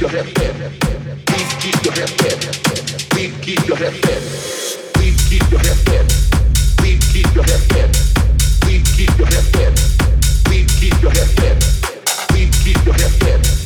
keep your head down. Please keep your head down. Please keep your head down. Please keep your head down. Please keep your head down. Please keep your head down. Please keep your head down. Please keep.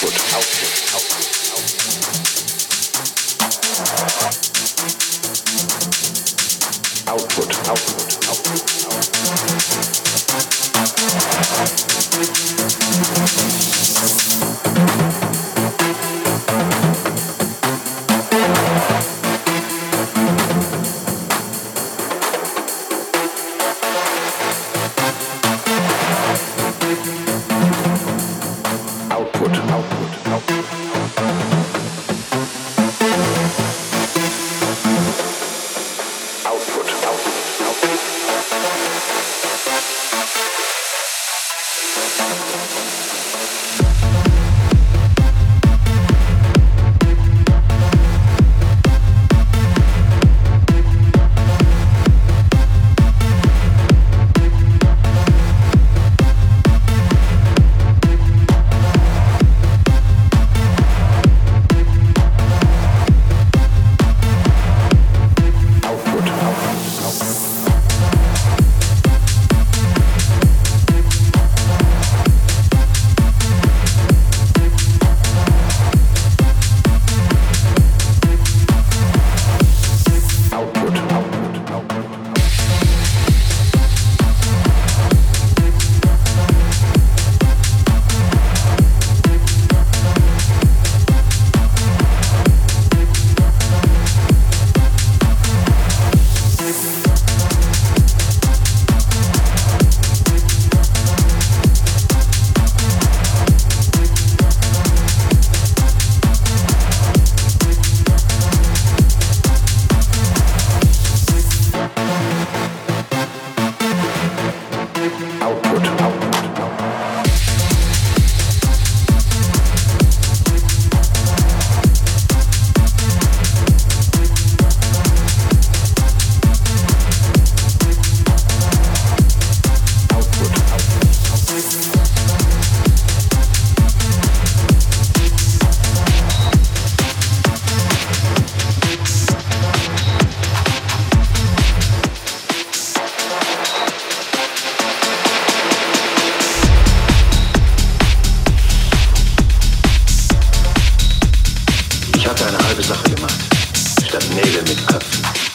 output, output, output. Sache gemacht, statt Nägel mit Köpfen.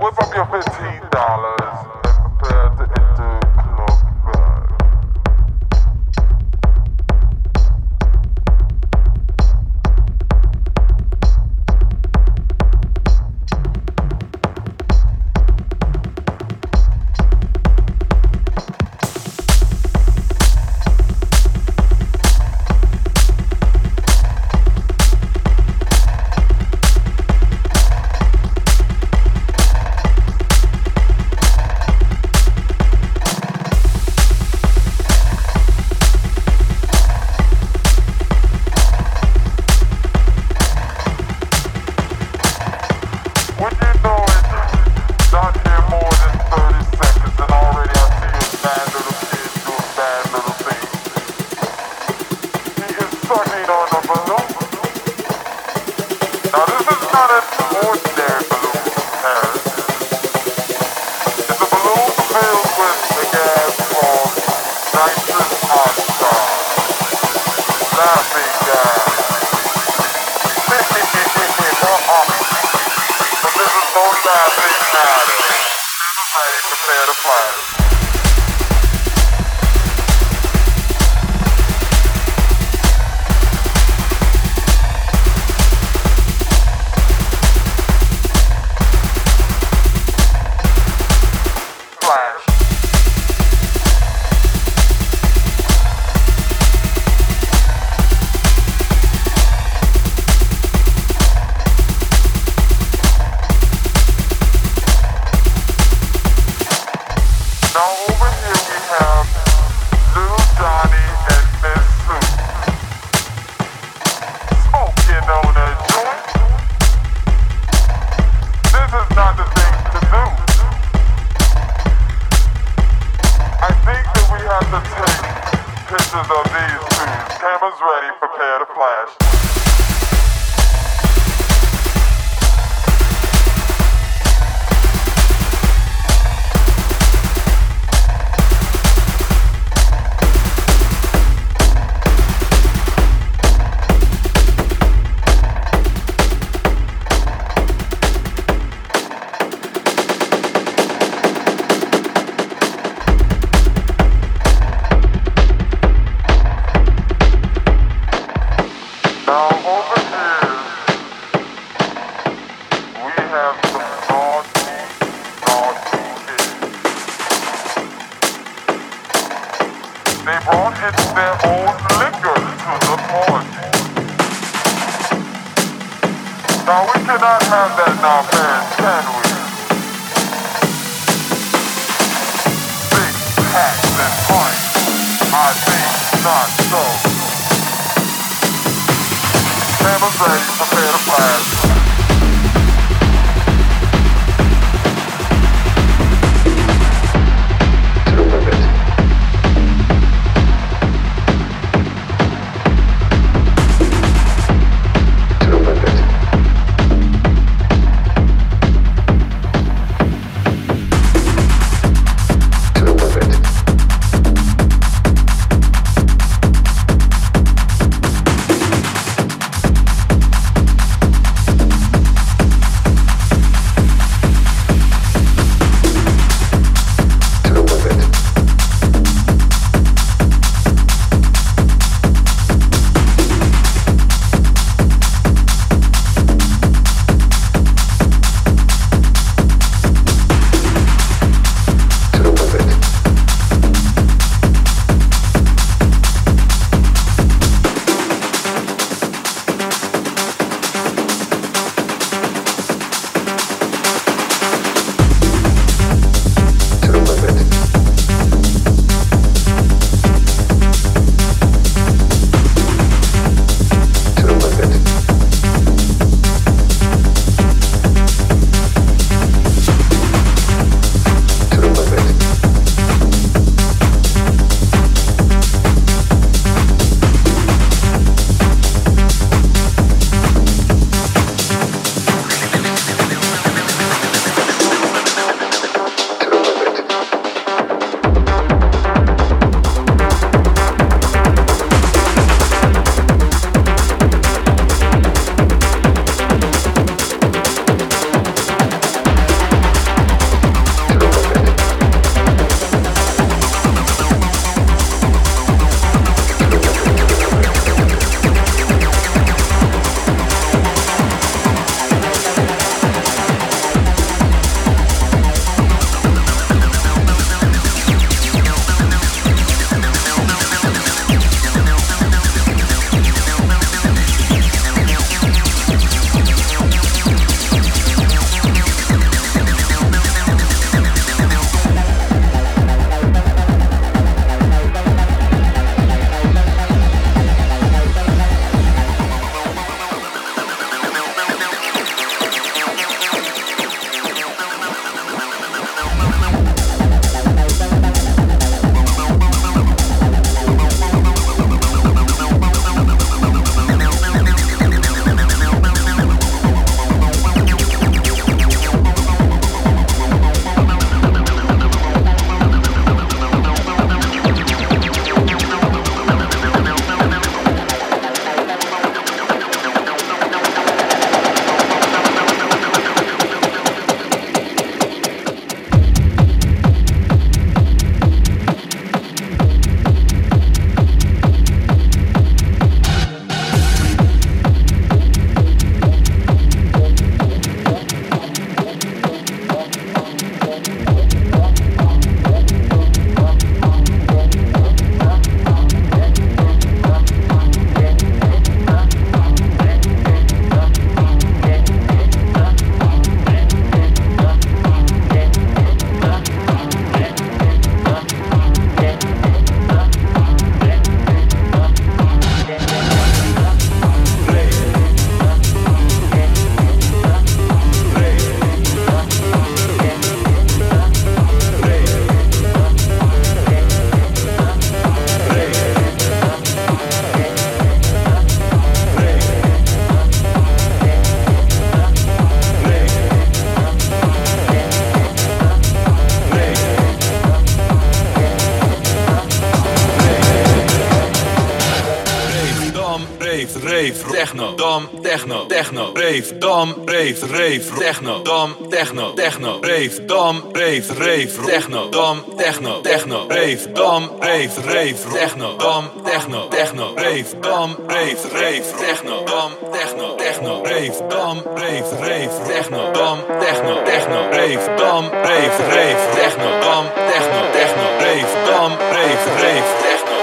whip up your $15. Rave, dam, rave, rave, techno, dam, techno, techno, rave, dam, rave, rave, techno, dam, techno, techno, rave, dam, rave, rave, techno, dam, techno, techno, rave, dam, rave, rave, techno, dam, techno, techno, rave, dam, rave, rave, Bye.